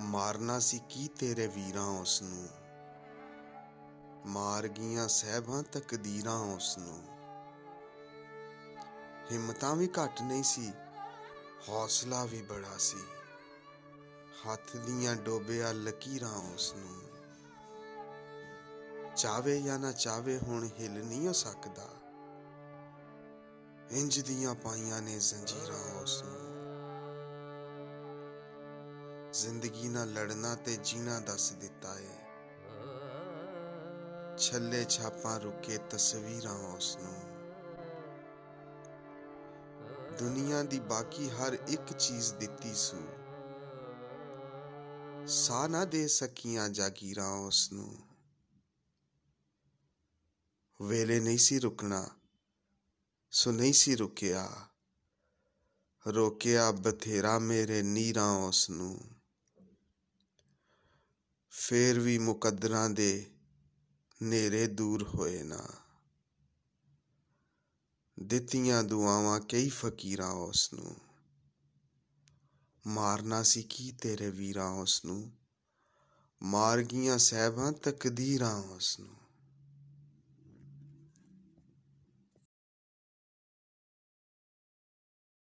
ਮਾਰਨਾ ਸੀ ਕੀ ਤੇਰੇ ਵੀਰਾਂ ਉਸ ਨੂੰ ਮਾਰ ਗਈਆਂ ਸਹਿਬਾਂ ਤਕਦੀਰਾਂ ਉਸ ਨੂੰ ਹਿੰਮਤਾਂ ਵੀ ਘੱਟ ਨਹੀਂ ਸੀ, ਹੌਸਲਾ ਵੀ ਬੜਾ ਸੀ। ਹੱਥ ਦੀਆਂ ਡੋਬਿਆ ਲਕੀਰਾਂ ਉਸ ਨੂੰ ਚਾਵੇ ਜਾਂ ਨਾ ਚਾਵੇ ਹੁਣ ਹਿੱਲ ਨਹੀਂ ਹੋ ਸਕਦਾ। ਇੰਜ ਦੀਆਂ ਪਾਈਆਂ ਨੇ ਜ਼ੰਜੀਰਾਂ ਉਸ ਨੂੰ ਜ਼ਿੰਦਗੀ ਨਾਲ ਲੜਨਾ ਤੇ ਜੀਣਾ ਦੱਸ ਦਿੱਤਾ ਏ। ਛੱਲੇ ਛਾਪਾਂ ਰੁਕੇ ਤਸਵੀਰਾਂ ਉਸ ਨੂੰ ਦੁਨੀਆ ਦੀ ਬਾਕੀ ਹਰ ਇੱਕ ਚੀਜ਼ ਦਿੱਤੀ ਸੂ। ਸਾ ਨਾ ਦੇ ਸਕੀਆਂ ਜਾਗੀਰਾਂ ਉਸ ਨੂੰ ਵੇਲੇ ਨਹੀਂ ਸੀ ਰੁਕਣਾ, ਸੋ ਨਹੀਂ ਸੀ ਰੁਕਿਆ। ਰੋਕਿਆ ਬਥੇਰਾ ਮੇਰੇ ਨੀਰਾਂ ਉਸ ਨੂੰ ਫੇਰ ਵੀ ਮੁਕੱਦਰਾਂ ਦੇ ਨੇਰੇ ਦੂਰ ਹੋਏ ਨਾ। ਦਿੱਤੀਆਂ ਦੁਆਵਾਂ ਕਈ ਫਕੀਰਾਂ ਉਸ ਨੂੰ ਮਾਰਨਾ ਸੀ ਕੀ ਤੇਰੇ ਵੀਰਾਂ ਉਸ ਨੂੰ ਮਾਰ ਗਈਆਂ ਸਹਿਬਾਂ ਤਕਦੀਰਾਂ ਉਸ ਨੂੰ